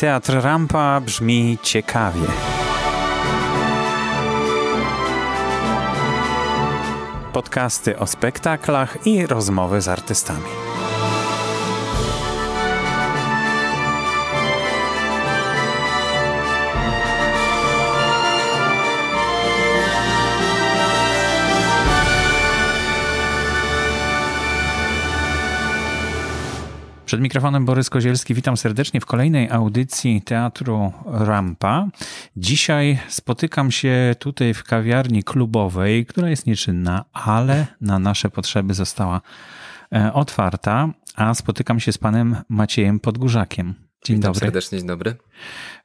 Teatr Rampa brzmi ciekawie. Podcasty o spektaklach i rozmowy z artystami. Przed mikrofonem Borys Kozielski, witam serdecznie w kolejnej audycji Teatru Rampa. Dzisiaj spotykam się tutaj w kawiarni klubowej, która jest nieczynna, ale na nasze potrzeby została e, otwarta, a spotykam się z panem Maciejem Podgórzakiem. Dzień Witam dobry. serdecznie, dzień dobry.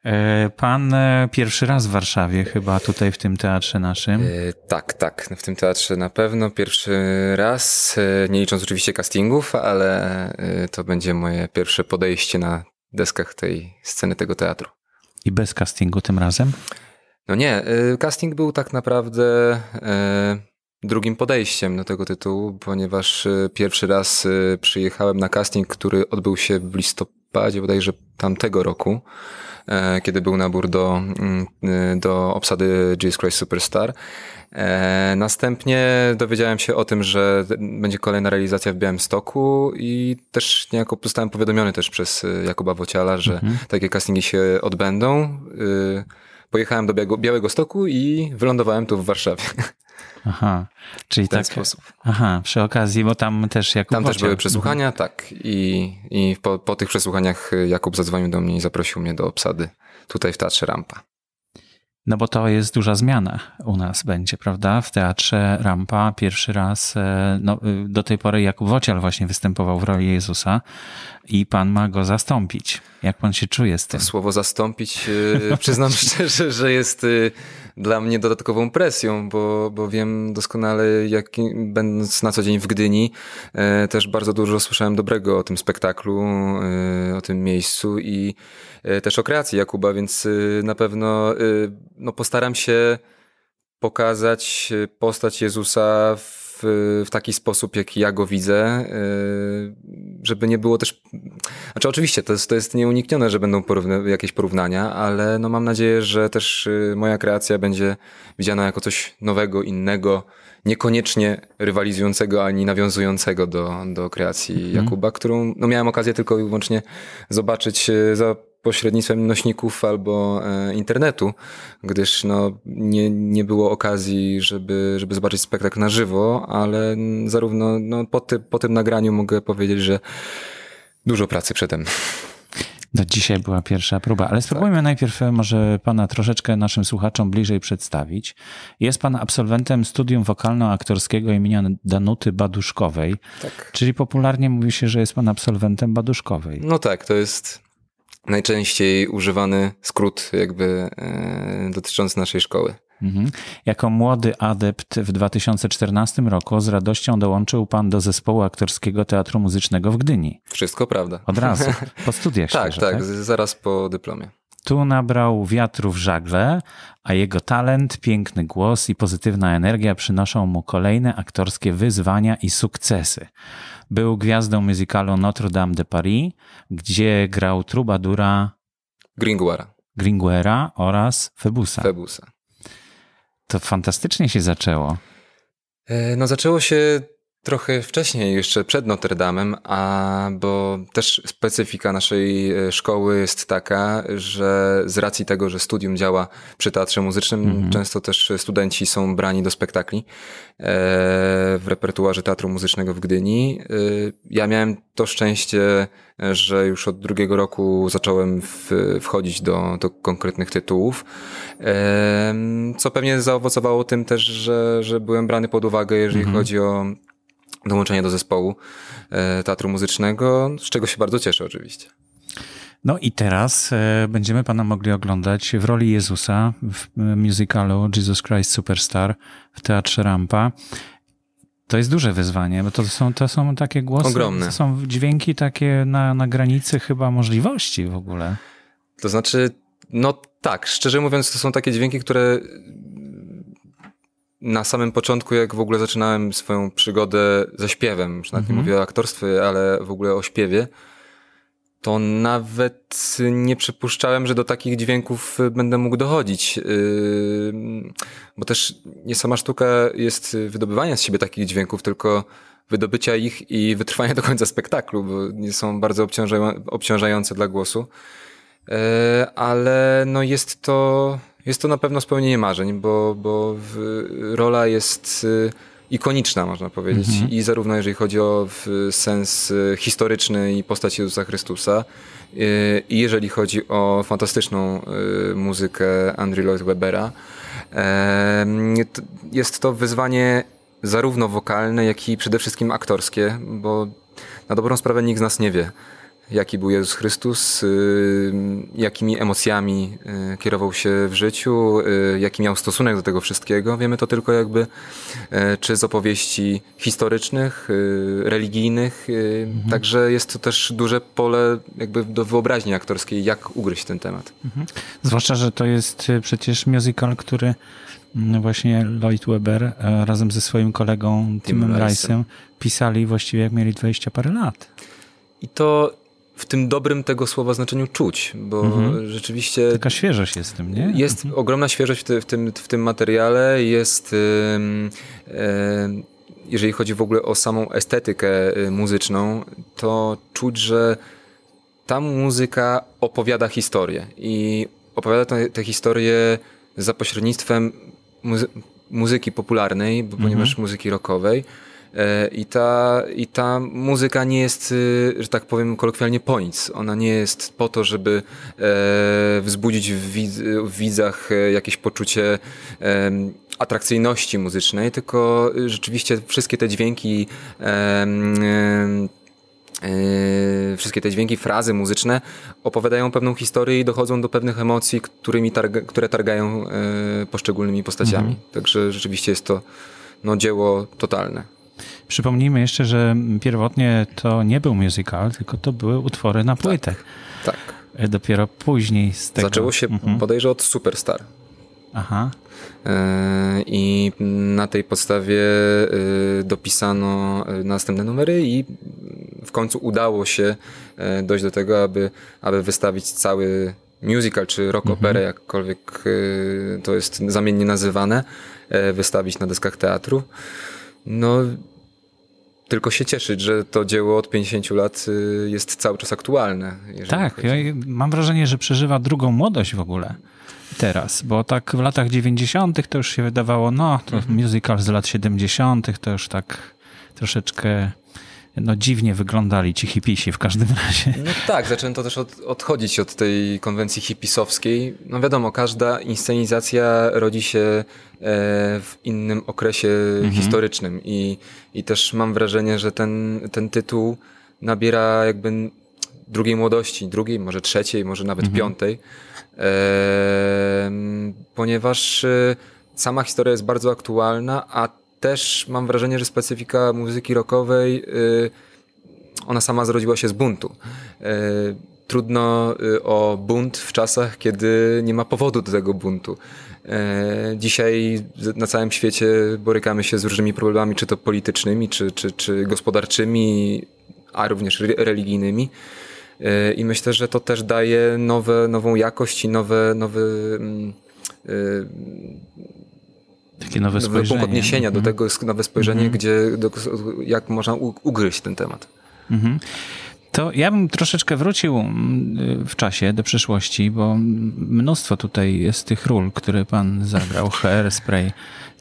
E, pan e, pierwszy raz w Warszawie chyba tutaj w tym teatrze naszym. E, tak, tak, w tym teatrze na pewno pierwszy raz, nie licząc oczywiście castingów, ale to będzie moje pierwsze podejście na deskach tej sceny tego teatru. I bez castingu tym razem? No nie, casting był tak naprawdę drugim podejściem do tego tytułu, ponieważ pierwszy raz przyjechałem na casting, który odbył się w listopadzie bodajże tamtego roku. E, kiedy był nabór do, mm, e, do obsady Jesus Christ Superstar. E, następnie dowiedziałem się o tym, że będzie kolejna realizacja w Białymstoku i też niejako zostałem powiadomiony też przez Jakuba Wociala, że mhm. takie castingi się odbędą. Pojechałem do Białego Stoku i wylądowałem tu w Warszawie. Aha, czyli w ten tak. sposób. Aha, przy okazji, bo tam też Jakub. Tam też były przesłuchania, mhm. tak. I, i po, po tych przesłuchaniach Jakub zadzwonił do mnie i zaprosił mnie do obsady tutaj w Teatrze Rampa. No bo to jest duża zmiana u nas będzie, prawda? W teatrze Rampa pierwszy raz, e, no, y, do tej pory Jakub Wocial właśnie występował w roli Jezusa i pan ma go zastąpić. Jak pan się czuje z tym? To słowo zastąpić, y, przyznam szczerze, że jest y, dla mnie dodatkową presją, bo, bo wiem doskonale, jak będąc na co dzień w Gdyni, e, też bardzo dużo słyszałem dobrego o tym spektaklu, e, o tym miejscu i e, też o kreacji Jakuba, więc na pewno no, postaram się pokazać postać Jezusa w w, taki sposób, jaki ja go widzę, żeby nie było też. Znaczy, oczywiście, to jest, to jest nieuniknione, że będą porówny, jakieś porównania, ale no mam nadzieję, że też y, moja kreacja będzie widziana jako coś nowego, innego, niekoniecznie rywalizującego ani nawiązującego do, do kreacji mhm. Jakuba, którą no miałem okazję tylko i wyłącznie zobaczyć y, za pośrednictwem nośników albo e, internetu, gdyż no, nie, nie było okazji, żeby, żeby zobaczyć spektakl na żywo, ale zarówno no, po, ty, po tym nagraniu mogę powiedzieć, że dużo pracy przede mną. No dzisiaj była pierwsza próba, ale spróbujmy tak. najpierw e, może pana troszeczkę naszym słuchaczom bliżej przedstawić. Jest pan absolwentem studium wokalno-aktorskiego imienia Danuty Baduszkowej, tak. czyli popularnie mówi się, że jest pan absolwentem Baduszkowej. No tak, to jest najczęściej używany skrót jakby e, dotyczący naszej szkoły. Mhm. Jako młody adept w 2014 roku z radością dołączył pan do zespołu aktorskiego Teatru Muzycznego w Gdyni. Wszystko prawda. Od razu, po studiach tak, świeżo, tak, tak, zaraz po dyplomie. Tu nabrał wiatru w żagle, a jego talent, piękny głos i pozytywna energia przynoszą mu kolejne aktorskie wyzwania i sukcesy. Był gwiazdą muzykalu Notre Dame de Paris, gdzie grał trubadura Gringuera. Gringuera oraz Febusa. Febusa. To fantastycznie się zaczęło. E, no zaczęło się trochę wcześniej, jeszcze przed Notre Dame'em, a bo też specyfika naszej e, szkoły jest taka, że z racji tego, że studium działa przy teatrze muzycznym, mm -hmm. często też studenci są brani do spektakli e, w repertuarze teatru muzycznego w Gdyni. E, ja miałem to szczęście, że już od drugiego roku zacząłem wchodzić do, do konkretnych tytułów, co pewnie zaowocowało tym też, że, że byłem brany pod uwagę, jeżeli mm -hmm. chodzi o dołączenie do zespołu e, teatru muzycznego, z czego się bardzo cieszę oczywiście. No i teraz e, będziemy Pana mogli oglądać w roli Jezusa w musicalu Jesus Christ Superstar w Teatrze Rampa. To jest duże wyzwanie, bo to są, to są takie głosy, Ogromne. to są dźwięki takie na, na granicy chyba możliwości w ogóle. To znaczy, no tak, szczerze mówiąc, to są takie dźwięki, które na samym początku, jak w ogóle zaczynałem swoją przygodę ze śpiewem, już nawet nie mhm. mówię o aktorstwie, ale w ogóle o śpiewie, to nawet nie przypuszczałem, że do takich dźwięków będę mógł dochodzić. Bo też nie sama sztuka jest wydobywania z siebie takich dźwięków, tylko wydobycia ich i wytrwania do końca spektaklu, bo nie są bardzo obciążające dla głosu. E, ale no jest to, jest to na pewno spełnienie marzeń, bo, bo rola jest y, ikoniczna, można powiedzieć. Mhm. I zarówno jeżeli chodzi o sens y, historyczny i postać Jezusa Chrystusa, y, i jeżeli chodzi o fantastyczną muzykę Andrew Lloyd Webera, jest to wyzwanie zarówno wokalne, jak i przede wszystkim aktorskie, bo na dobrą sprawę nikt z nas nie wie, jaki był Jezus Chrystus, y, jakimi emocjami y, kierował się w życiu, y, jaki miał stosunek do tego wszystkiego. Wiemy to tylko jakby czy z opowieści historycznych, religijnych. Mhm. Także jest to też duże pole jakby do wyobraźni aktorskiej, jak ugryźć ten temat. Mhm. Zwłaszcza, że to jest przecież musical, który mm, właśnie Lloyd Webber razem ze swoim kolegą Timem Rice'em pisali właściwie jak mieli 20 parę lat. I to w tym dobrym tego słowa znaczeniu czuć, bo mhm. rzeczywiście... Taka świeżość jest w tym, nie? Jest mhm. ogromna świeżość w, ty, w, tym, w tym materiale, jest... Yy, yy, jeżeli chodzi w ogóle o samą estetykę y, muzyczną, to czuć, że ta muzyka opowiada historię i opowiada tę historię za pośrednictwem muzy muzyki popularnej, bo mhm. ponieważ muzyki rockowej, I ta, I ta muzyka nie jest, y, że tak powiem kolokwialnie, po nic. Ona nie jest po to, żeby e, wzbudzić w, widz, w widzach e, jakieś poczucie atrakcyjności muzycznej, tylko rzeczywiście wszystkie te dźwięki wszystkie te dźwięki, frazy muzyczne opowiadają pewną historię i dochodzą do pewnych emocji, którymi targa, które targają poszczególnymi postaciami. Mhm. Także rzeczywiście jest to no, dzieło totalne. Przypomnijmy jeszcze, że pierwotnie to nie był musical, tylko to były utwory na płytę. Tak. tak. Dopiero później z tego... Zaczęło się, mhm. podejrzewam, od Superstar. Aha. E, I na tej podstawie e, dopisano następne numery i w końcu udało się dojść do tego, aby, aby wystawić cały musical czy rock mhm. operę, jakkolwiek to jest zamiennie nazywane, wystawić na deskach teatru. No, tylko się cieszyć, że to dzieło od 50 lat y, jest cały czas aktualne. Tak, ja mam wrażenie, że przeżywa drugą młodość w ogóle teraz, bo tak w latach 90. to już się wydawało, no, to mhm. musical z lat 70. to już tak troszeczkę no dziwnie wyglądali ci hipisi w każdym razie. No tak, zaczęto też od, odchodzić od tej konwencji hipisowskiej. No wiadomo, każda inscenizacja rodzi się e, w innym okresie mhm. historycznym i, i też mam wrażenie, że ten, ten tytuł nabiera jakby drugiej młodości, drugiej, może trzeciej, może nawet mhm. piątej, ponieważ e, sama historia jest bardzo aktualna, a też mam wrażenie, że specyfika muzyki rockowej, y, ona sama zrodziła się z buntu. Y, trudno y, o bunt w czasach, kiedy nie ma powodu do tego buntu. Dzisiaj na całym świecie borykamy się z różnymi problemami, czy to politycznymi, czy, czy, czy gospodarczymi, a również religijnymi. I myślę, że to też daje nowe, nową jakość i nowe, nowe mm, takie nowe spojrzenie. punkt odniesienia do mhm. tego, nowe spojrzenie, mm -hmm. gdzie, do, jak można ugryźć ten temat. Mm -hmm. To ja bym troszeczkę wrócił mm, w czasie do przeszłości, bo mnóstwo tutaj jest tych ról, które pan zagrał. Hairspray,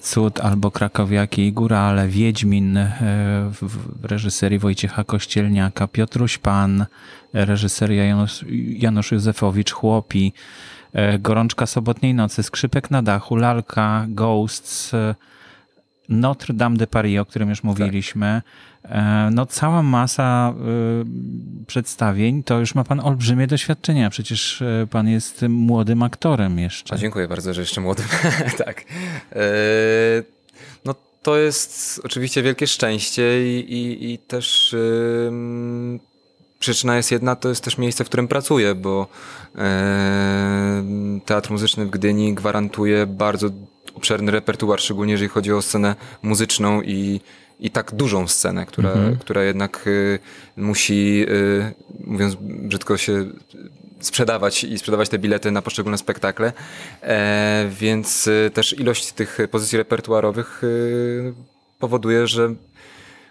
Cud albo Krakowiaki, Górale, Wiedźmin e, w reżyserii Wojciecha Kościelniaka, Piotruś Pan, reżyseria Janusz, Janusz Józefowicz, Chłopi, Gorączka sobotniej nocy, Skrzypek na dachu, Lalka, Ghosts, e, Notre Dame de Paris, o którym już tak. mówiliśmy. Tak. No cała masa przedstawień, to już ma pan olbrzymie doświadczenia. Przecież pan jest młodym aktorem jeszcze. A dziękuję bardzo, że jeszcze młodym. tak. No to jest oczywiście wielkie szczęście i, i, i też przyczyna jest jedna, to jest też miejsce, w którym pracuję, bo e, Teatr Muzyczny w Gdyni gwarantuje bardzo obszerny repertuar, szczególnie jeżeli chodzi o scenę muzyczną i, i tak dużą scenę, która, mhm. która jednak y, musi, y, mówiąc brzydko, się sprzedawać i sprzedawać te bilety na poszczególne spektakle. E, więc też ilość tych pozycji repertuarowych powoduje, że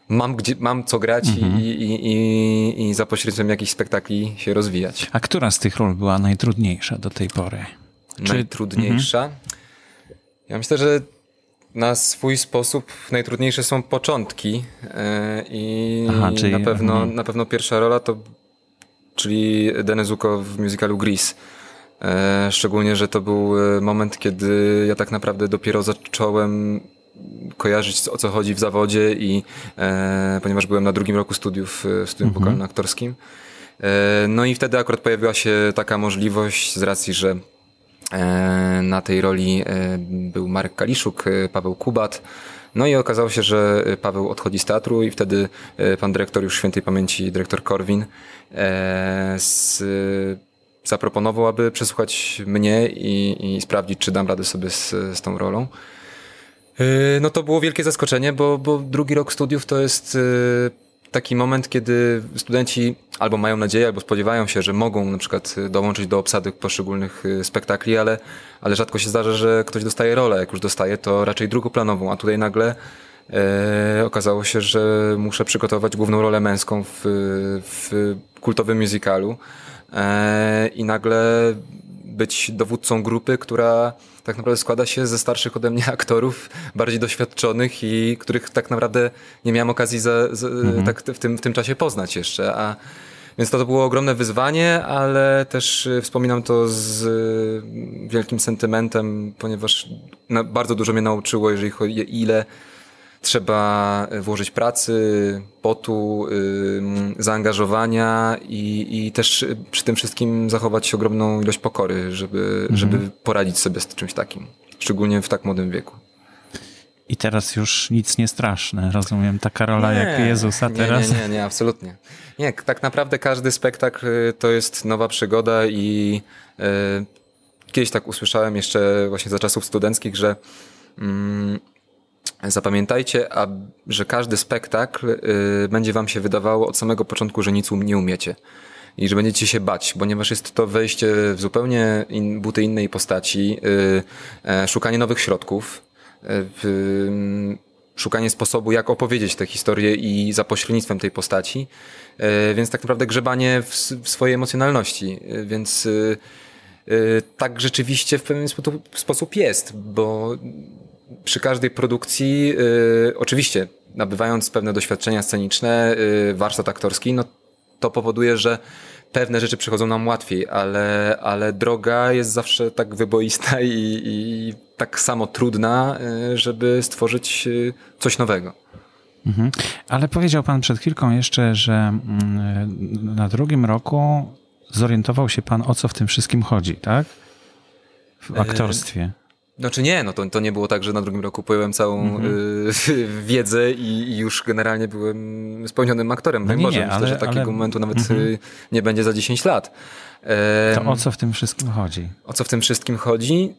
mam, gdzie, mam co grać mhm. i, i, i, i za pośrednictwem jakichś spektakli się rozwijać. A która z tych ról była najtrudniejsza do tej pory? Najtrudniejsza? Mhm. Ja myślę, że na swój sposób najtrudniejsze są początki e, i Aha, czyli, na, pewno, mhm. na pewno pierwsza rola to czyli Denezuko w musicalu Grease. E, szczególnie, że to był e, moment, kiedy ja tak naprawdę dopiero zacząłem kojarzyć o co chodzi w zawodzie i e, ponieważ byłem na drugim roku studiów w studium mhm. wokalno-aktorskim. E, no i wtedy akurat pojawiła się taka możliwość z racji, że e, na tej roli e, był Marek Kaliszuk, Paweł Kubat, no i okazało się, że Paweł odchodzi z teatru i wtedy pan dyrektor już świętej pamięci, dyrektor Korwin, z, zaproponował, aby przesłuchać mnie i, i sprawdzić, czy dam radę sobie z, z tą rolą. Yy, no to było wielkie zaskoczenie, bo, bo drugi rok studiów to jest yy, taki moment, kiedy studenci albo mają nadzieję, albo spodziewają się, że mogą na przykład dołączyć do obsady poszczególnych spektakli, ale, ale rzadko się zdarza, że ktoś dostaje rolę. Jak już dostaje, to raczej drugoplanową, a tutaj nagle e, okazało się, że muszę przygotować główną rolę męską w, w kultowym musicalu e, i nagle być dowódcą grupy, która tak naprawdę składa się ze starszych ode mnie aktorów, bardziej doświadczonych i których tak naprawdę nie miałem okazji za, za, mhm. tak w, tym, w tym czasie poznać jeszcze. A, więc to, to było ogromne wyzwanie, ale też y, wspominam to z y, wielkim sentymentem, ponieważ bardzo dużo mnie nauczyło, jeżeli chodzi ile trzeba włożyć pracy, potu, zaangażowania i, i też przy tym wszystkim zachować ogromną ilość pokory, żeby, mhm. żeby poradzić sobie z czymś takim, szczególnie w tak młodym wieku. I teraz już nic nie straszne, rozumiem, taka rola nie, jak Jezusa teraz. Nie, nie, nie, nie, absolutnie. Nie, tak naprawdę każdy spektakl y, to jest nowa przygoda i y, kiedyś tak usłyszałem jeszcze właśnie za czasów studenckich, że mm, Zapamiętajcie, a, że każdy spektakl y, będzie wam się wydawało od samego początku, że nic nie umiecie. I że będziecie się bać, ponieważ jest to wejście w zupełnie in, buty innej postaci, y, y, szukanie nowych środków, y, szukanie sposobu, jak opowiedzieć tę historię i za pośrednictwem tej postaci. Y, więc tak naprawdę grzebanie w, w swojej emocjonalności. Y, więc tak rzeczywiście w pewien sposób jest, bo przy każdej produkcji, y, oczywiście nabywając pewne doświadczenia sceniczne, y, warsztat aktorski, no to powoduje, że pewne rzeczy przychodzą nam łatwiej, ale, ale droga jest zawsze tak wyboista i, i tak samo trudna, y, żeby stworzyć y, coś nowego. Mhm. Ale powiedział Pan przed chwilką jeszcze, że mm, na drugim roku zorientował się Pan, o co w tym wszystkim chodzi, tak? W aktorstwie. Znaczy nie, no to, to nie było tak, że na drugim roku pojąłem całą mm -hmm. y, wiedzę i, i, już generalnie byłem spełnionym aktorem. No nie, Boże, nie, myślę, ale, że takiego ale... momentu nawet mm -hmm. nie będzie za 10 lat. To o co w tym wszystkim chodzi? O co w tym wszystkim chodzi?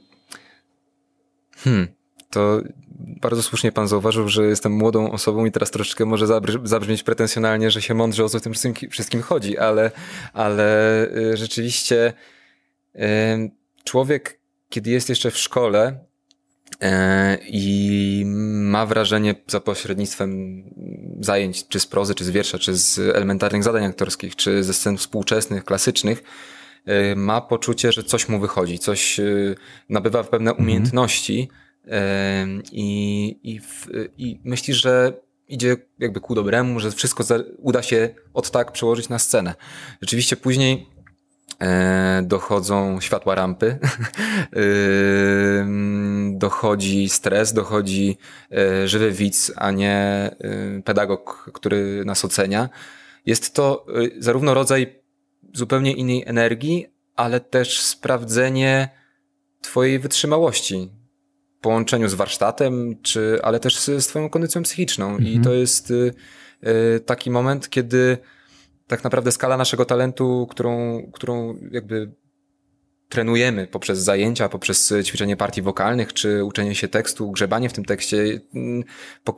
Hmm, to bardzo słusznie pan zauważył, że jestem młodą osobą i teraz troszeczkę może zabrzmieć pretensjonalnie, że się mądrze o co w tym wszystkim, wszystkim chodzi, ale, ale y, rzeczywiście y, człowiek kiedy jest jeszcze w szkole e, i ma wrażenie za pośrednictwem zajęć, czy z prozy, czy z wiersza, czy z elementarnych zadań aktorskich, czy ze scen współczesnych, klasycznych, e, ma poczucie, że coś mu wychodzi, coś e, nabywa pewne mhm. umiejętności i, i, i myśli, że idzie jakby ku dobremu, że wszystko uda się od tak przełożyć na scenę. Rzeczywiście później dochodzą światła rampy, dochodzi stres, dochodzi e, żywy widz, a nie e, pedagog, który nas ocenia. Jest to zarówno rodzaj zupełnie innej energii, ale też sprawdzenie twojej wytrzymałości w połączeniu z warsztatem, czy, ale też z, z twoją kondycją psychiczną. Mhm. I to jest taki moment, kiedy tak naprawdę skala naszego talentu, którą, którą jakby trenujemy poprzez zajęcia, poprzez ćwiczenie partii wokalnych, czy uczenie się tekstu, grzebanie w tym tekście, mm,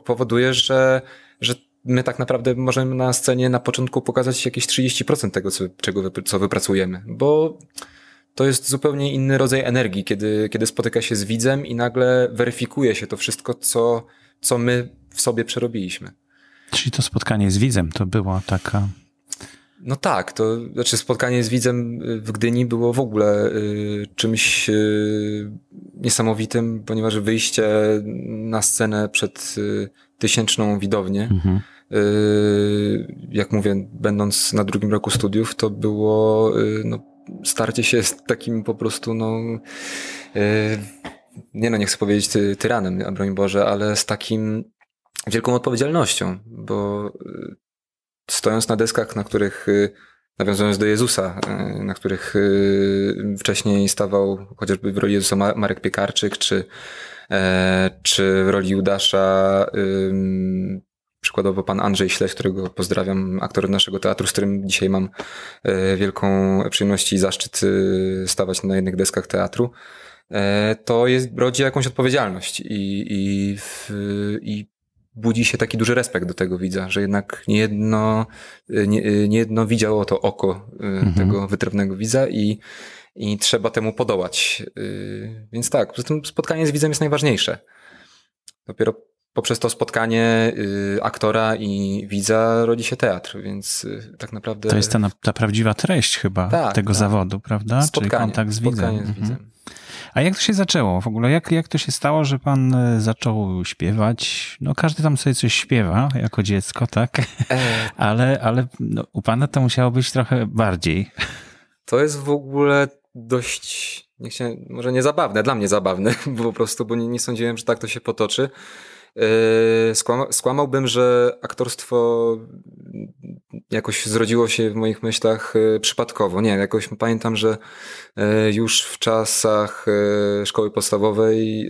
powoduje, że, że my tak naprawdę możemy na scenie na początku pokazać jakieś 30% tego, co, czego, co wypracujemy, bo to jest zupełnie inny rodzaj energii, kiedy, kiedy spotyka się z widzem i nagle weryfikuje się to wszystko, co, co my w sobie przerobiliśmy. Czyli to spotkanie z widzem to była taka no tak, to znaczy spotkanie z widzem w Gdyni było w ogóle y, czymś y, niesamowitym, ponieważ wyjście na scenę przed y, tysięczną widownię, mhm. y, jak mówię, będąc na drugim roku studiów, to było y, no, starcie się z takim po prostu, no, y, nie no, nie chcę powiedzieć ty, tyranem, broń Boże, ale z takim wielką odpowiedzialnością, bo stojąc na deskach, na których, y, nawiązując do Jezusa, y, na których y, wcześniej stawał chociażby w roli Jezusa Marek Piekarczyk, czy, e, czy w roli Judasza przykładowo pan Andrzej Śleś, którego pozdrawiam, aktor naszego teatru, z którym dzisiaj mam e, wielką przyjemność i zaszczyt stawać na jednych deskach teatru, e, to jest, rodzi jakąś odpowiedzialność i, i, i budzi się taki duży respekt do tego widza, że jednak niejedno, nie, niejedno widziało to oko y, mhm. tego wytrawnego widza i, i trzeba temu podołać. Y, więc tak, poza tym spotkanie z widzem jest najważniejsze. Dopiero poprzez to spotkanie y, aktora i widza rodzi się teatr, więc tak naprawdę... To jest ta, ta prawdziwa treść chyba tak, tego tak. zawodu, prawda? Spotkanie, Czyli kontakt z widzem. Z mhm. A jak to się zaczęło w ogóle? Jak, jak to się stało, że pan e, zaczął śpiewać? No każdy tam sobie coś śpiewa jako dziecko, tak? E... Ale, ale no, u pana to musiało być trochę bardziej. To jest w ogóle dość, nie chciałem, może nie zabawne, dla mnie zabawne, bo po prostu, bo nie, nie sądziłem, że tak to się potoczy. Yy, skłamałbym, że aktorstwo jakoś zrodziło się w moich myślach yy, przypadkowo. Nie, jakoś pamiętam, że yy, już w czasach szkoły podstawowej,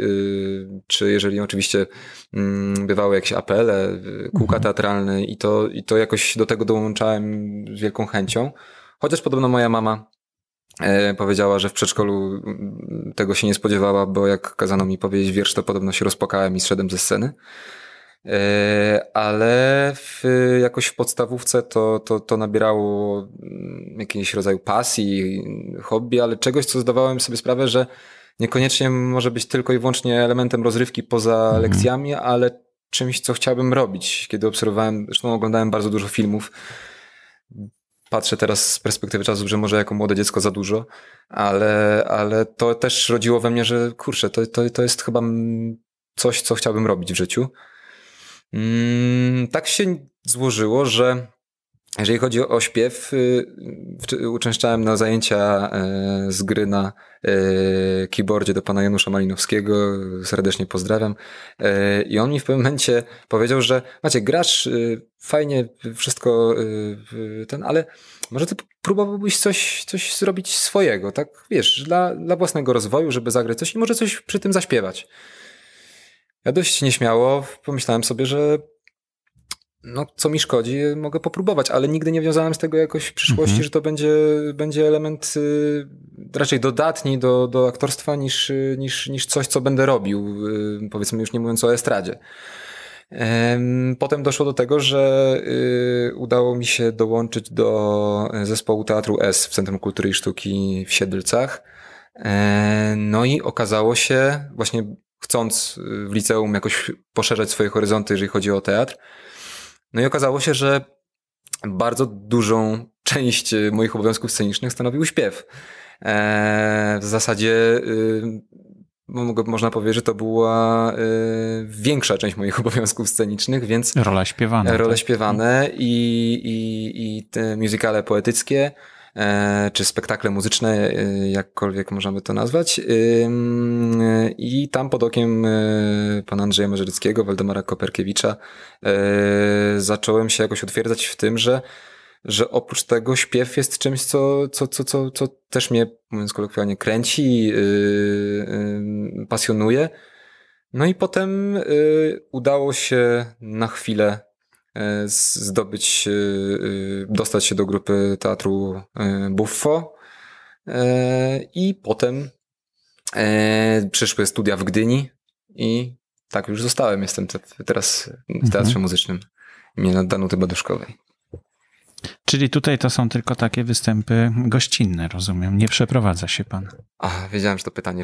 czy jeżeli oczywiście mm, bywały jakieś apele, kółka mhm. teatralne i to, i to jakoś do tego dołączałem z wielką chęcią. Chociaż podobno moja mama E, powiedziała, że w przedszkolu mm, tego się nie spodziewała, bo jak kazano mi powiedzieć wiersz, to podobno się rozpłakałem i zszedłem ze sceny. E, ale w, jakoś w podstawówce to, to, to nabierało mm, jakiegoś rodzaju pasji, hobby, ale czegoś, co zdawałem sobie sprawę, że niekoniecznie może być tylko i wyłącznie elementem rozrywki poza mhm. lekcjami, ale czymś, co chciałbym robić. Kiedy obserwowałem, zresztą oglądałem bardzo dużo filmów, patrzę teraz z perspektywy czasu, że może jako młode dziecko za dużo, ale, ale to też rodziło we mnie, że kurczę, to, to, to jest chyba coś, co chciałbym robić w życiu. Mm, tak się złożyło, że jeżeli chodzi o śpiew, y, uczęszczałem na zajęcia e, z gry na e, keyboardzie do pana Janusza Malinowskiego, serdecznie pozdrawiam. E, I on mi w pewnym momencie powiedział, że macie, grasz y, fajnie, wszystko y, ten, ale może ty próbowałbyś coś, coś zrobić swojego, tak wiesz, dla, dla własnego rozwoju, żeby zagrać coś i może coś przy tym zaśpiewać. Ja dość nieśmiało pomyślałem sobie, że no, co mi szkodzi, mogę popróbować, ale nigdy nie wiązałem z tego jakoś w przyszłości, mhm. że to będzie, będzie element y, raczej dodatni do, do aktorstwa niż, niż, niż coś, co będę robił, y, powiedzmy już nie mówiąc o estradzie. Potem doszło do tego, że y, udało mi się dołączyć do zespołu Teatru S w Centrum Kultury i Sztuki w Siedlcach. E, no i okazało się, właśnie chcąc w liceum jakoś poszerzać swoje horyzonty, jeżeli chodzi o teatr, no i okazało się, że bardzo dużą część moich obowiązków scenicznych stanowił śpiew. Eee, w zasadzie y, można powiedzieć, że to była y, większa część moich obowiązków scenicznych, więc... Rola śpiewane. Role tak? śpiewane i, i, i te muzykale poetyckie E, czy spektakle muzyczne, e, jakkolwiek możemy to nazwać. I tam pod okiem e, pana Andrzeja Marzeryckiego, Waldemara Koperkiewicza zacząłem się jakoś utwierdzać w tym, że że oprócz tego śpiew jest czymś, co, co, co, co, co też mnie, mówiąc kolokwialnie, kręci, yy, yy, pasjonuje. No i potem yy, udało się na chwilę E, zdobyć, e, e, dostać się do grupy teatru Buffo. I potem przyszły studia w Gdyni i tak już zostałem. Jestem teraz w teatrze mhm. muzycznym imienia Danuty Baduszkowej. Czyli tutaj to są tylko takie występy gościnne, rozumiem. Nie przeprowadza się pan. A, wiedziałem, że to pytanie.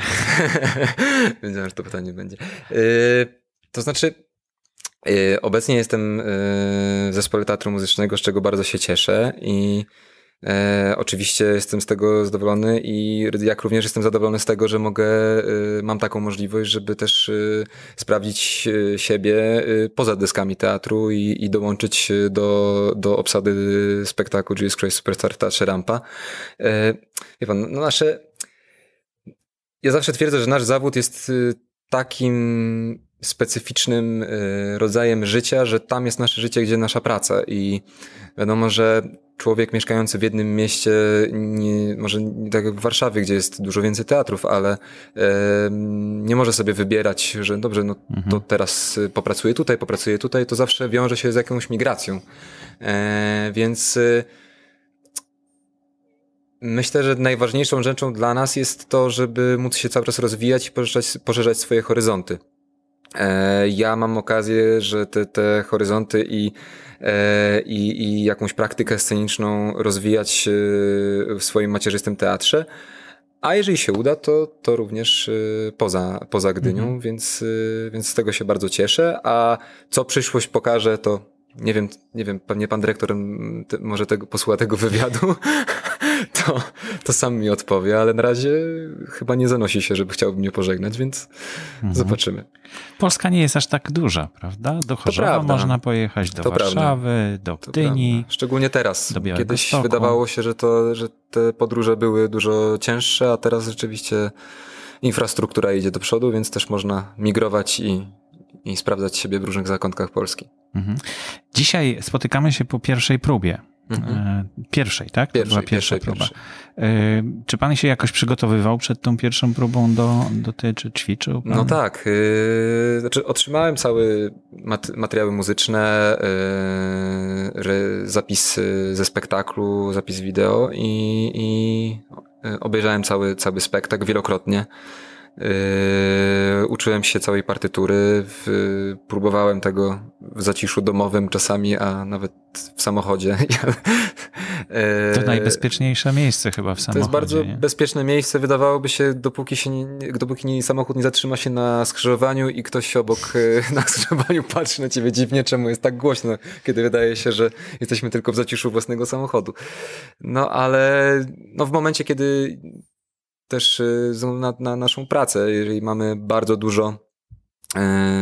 wiedziałem, że to pytanie będzie. Yy, to znaczy, obecnie jestem yy, w zespole teatru muzycznego, z czego bardzo się cieszę i E, oczywiście jestem z tego zadowolony i jak również jestem zadowolony z tego, że mogę, e, mam taką możliwość, żeby też sprawdzić siebie poza deskami teatru i, i dołączyć do, do obsady spektaklu Jesus Christ Superstar w Teatrze Rampa. E, wie pan, no nasze... Ja zawsze twierdzę, że nasz zawód jest takim specyficznym rodzajem życia, że tam jest nasze życie, gdzie nasza praca i wiadomo, że człowiek mieszkający w jednym mieście, nie, może nie tak jak w Warszawie, gdzie jest dużo więcej teatrów, ale nie może sobie wybierać, że dobrze, no mhm. to teraz popracuję tutaj, popracuję tutaj, to zawsze wiąże się z jakąś migracją. E, więc e, myślę, że najważniejszą rzeczą dla nas jest to, żeby móc się cały czas rozwijać i poszerzać, poszerzać swoje horyzonty. E, ja mam okazję, że te, te horyzonty i E, i, i jakąś praktykę sceniczną rozwijać e, w swoim macierzystym teatrze. A jeżeli się uda, to, to również poza, poza Gdynią, mhm. więc, więc z tego się bardzo cieszę. A co przyszłość pokaże, to nie wiem, nie wiem, pewnie pan dyrektor może tego, posłucha tego wywiadu, to, to sam mi odpowie, ale na razie chyba nie zanosi się, żeby chciałby mnie pożegnać, więc mhm. zobaczymy. Polska nie jest aż tak duża, prawda? Do Chorzowa można pojechać, do to Warszawy, prawda. do Gdyni. Szczególnie teraz. Kiedyś Stoku. wydawało się, że, to, że te podróże były dużo cięższe, a teraz rzeczywiście infrastruktura idzie do przodu, więc też można migrować i, i sprawdzać siebie w różnych zakątkach Polski. Mhm. Dzisiaj spotykamy się po pierwszej próbie. Mhm. E, pierwszej, tak? Pierwszej, była pierwsza próba. Pierwszej. E, czy pan się jakoś przygotowywał przed tą pierwszą próbą do, do tej, czy ćwiczył? Pan? No tak. Yy, znaczy otrzymałem całe mat materiały muzyczne, yy, zapis ze spektaklu, zapis wideo i, i obejrzałem cały, cały spektakl wielokrotnie. Yy, uczyłem się całej partytury, w, próbowałem tego w zaciszu domowym czasami, a nawet w samochodzie. to najbezpieczniejsze miejsce chyba w samochodzie. To jest bardzo nie? bezpieczne miejsce, wydawałoby się, dopóki, się nie, dopóki nie, samochód nie zatrzyma się na skrzyżowaniu i ktoś obok e, na skrzyżowaniu patrzy na ciebie dziwnie, czemu jest tak głośno, kiedy wydaje się, że jesteśmy tylko w zaciszu własnego samochodu. No ale no, w momencie, kiedy też y, na, na naszą pracę. Jeżeli mamy bardzo dużo e,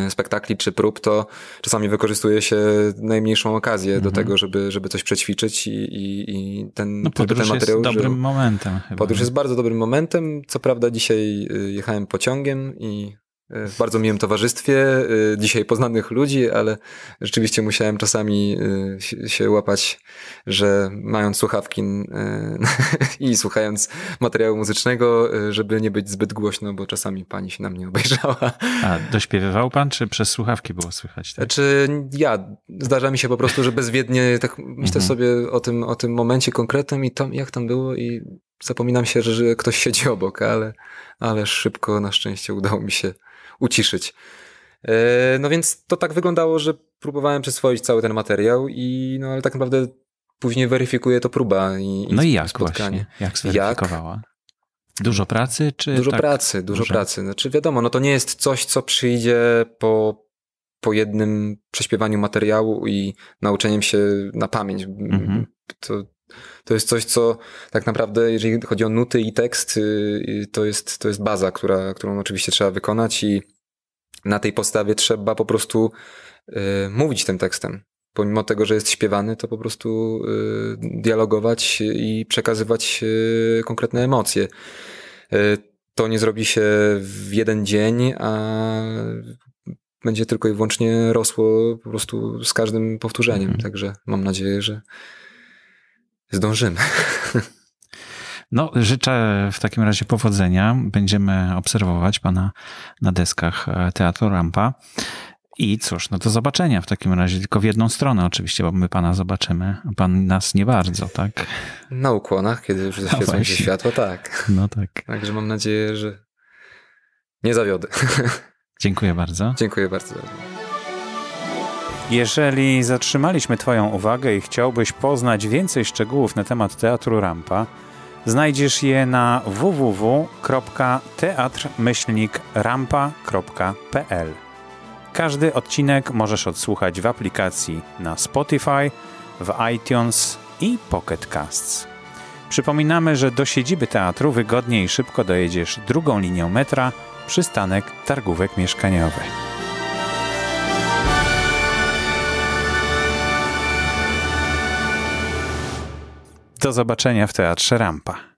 spektakli czy prób, to czasami wykorzystuje się najmniejszą okazję do mhm. tego, żeby, żeby coś przećwiczyć i, i, i ten, no, podróż ten materiał jest dobrym momentem. Chyba. Podróż jest bardzo dobrym momentem. Co prawda dzisiaj y, jechałem pociągiem i w bardzo miłym towarzystwie, y, dzisiaj poznanych ludzi, ale rzeczywiście musiałem czasami y, się łapać, że mając słuchawki y, i słuchając materiału muzycznego, żeby nie być zbyt głośno, bo czasami pani się na mnie obejrzała. A dośpiewywał pan, czy przez słuchawki było słychać? Tak? Czy ja, zdarza mi się po prostu, że bezwiednie tak myślę mhm. sobie o tym, o tym momencie konkretnym i tam, jak tam było i zapominam się, że, że ktoś siedzi obok, ale, ale szybko na szczęście udało mi się uciszyć. E, no więc to tak wyglądało, że próbowałem przyswoić cały ten materiał i no ale tak naprawdę później weryfikuje to próba i, No i jak spotkanie. właśnie? Jak zweryfikowała? Jak? Dużo pracy, czy Dużo tak? pracy, dużo Może? pracy. Znaczy wiadomo, no to nie jest coś, co przyjdzie po, po jednym prześpiewaniu materiału i nauczeniem się na pamięć. Mhm. To, to jest coś, co tak naprawdę, jeżeli chodzi o nuty i tekst, y, y, to jest, to jest baza, która, którą oczywiście trzeba wykonać i na tej podstawie trzeba po prostu y, mówić tym tekstem. Pomimo tego, że jest śpiewany, to po prostu dialogować i przekazywać konkretne emocje. To nie zrobi się w jeden dzień, a będzie tylko i wyłącznie rosło po prostu z każdym powtórzeniem. Mhm. Także mam nadzieję, że, zdążymy. No, życzę w takim razie powodzenia. Będziemy obserwować pana na deskach Teatru Rampa. i cóż, no do zobaczenia w takim razie, tylko w jedną stronę oczywiście, bo my pana zobaczymy, a pan nas nie bardzo, tak? Na ukłonach, kiedy już zaświecą no się światło, tak. No tak. Także mam nadzieję, że nie zawiodę. Dziękuję bardzo. Dziękuję bardzo. Jeżeli zatrzymaliśmy Twoją uwagę i chciałbyś poznać więcej szczegółów na temat Teatru Rampa, znajdziesz je na www.teatr-rampa.pl. Każdy odcinek możesz odsłuchać w aplikacji na Spotify, w iTunes i Pocket Casts. Przypominamy, że do siedziby teatru wygodnie i szybko dojedziesz drugą linią metra, przystanek Targówek Mieszkaniowy. Do zobaczenia w Teatrze Rampa.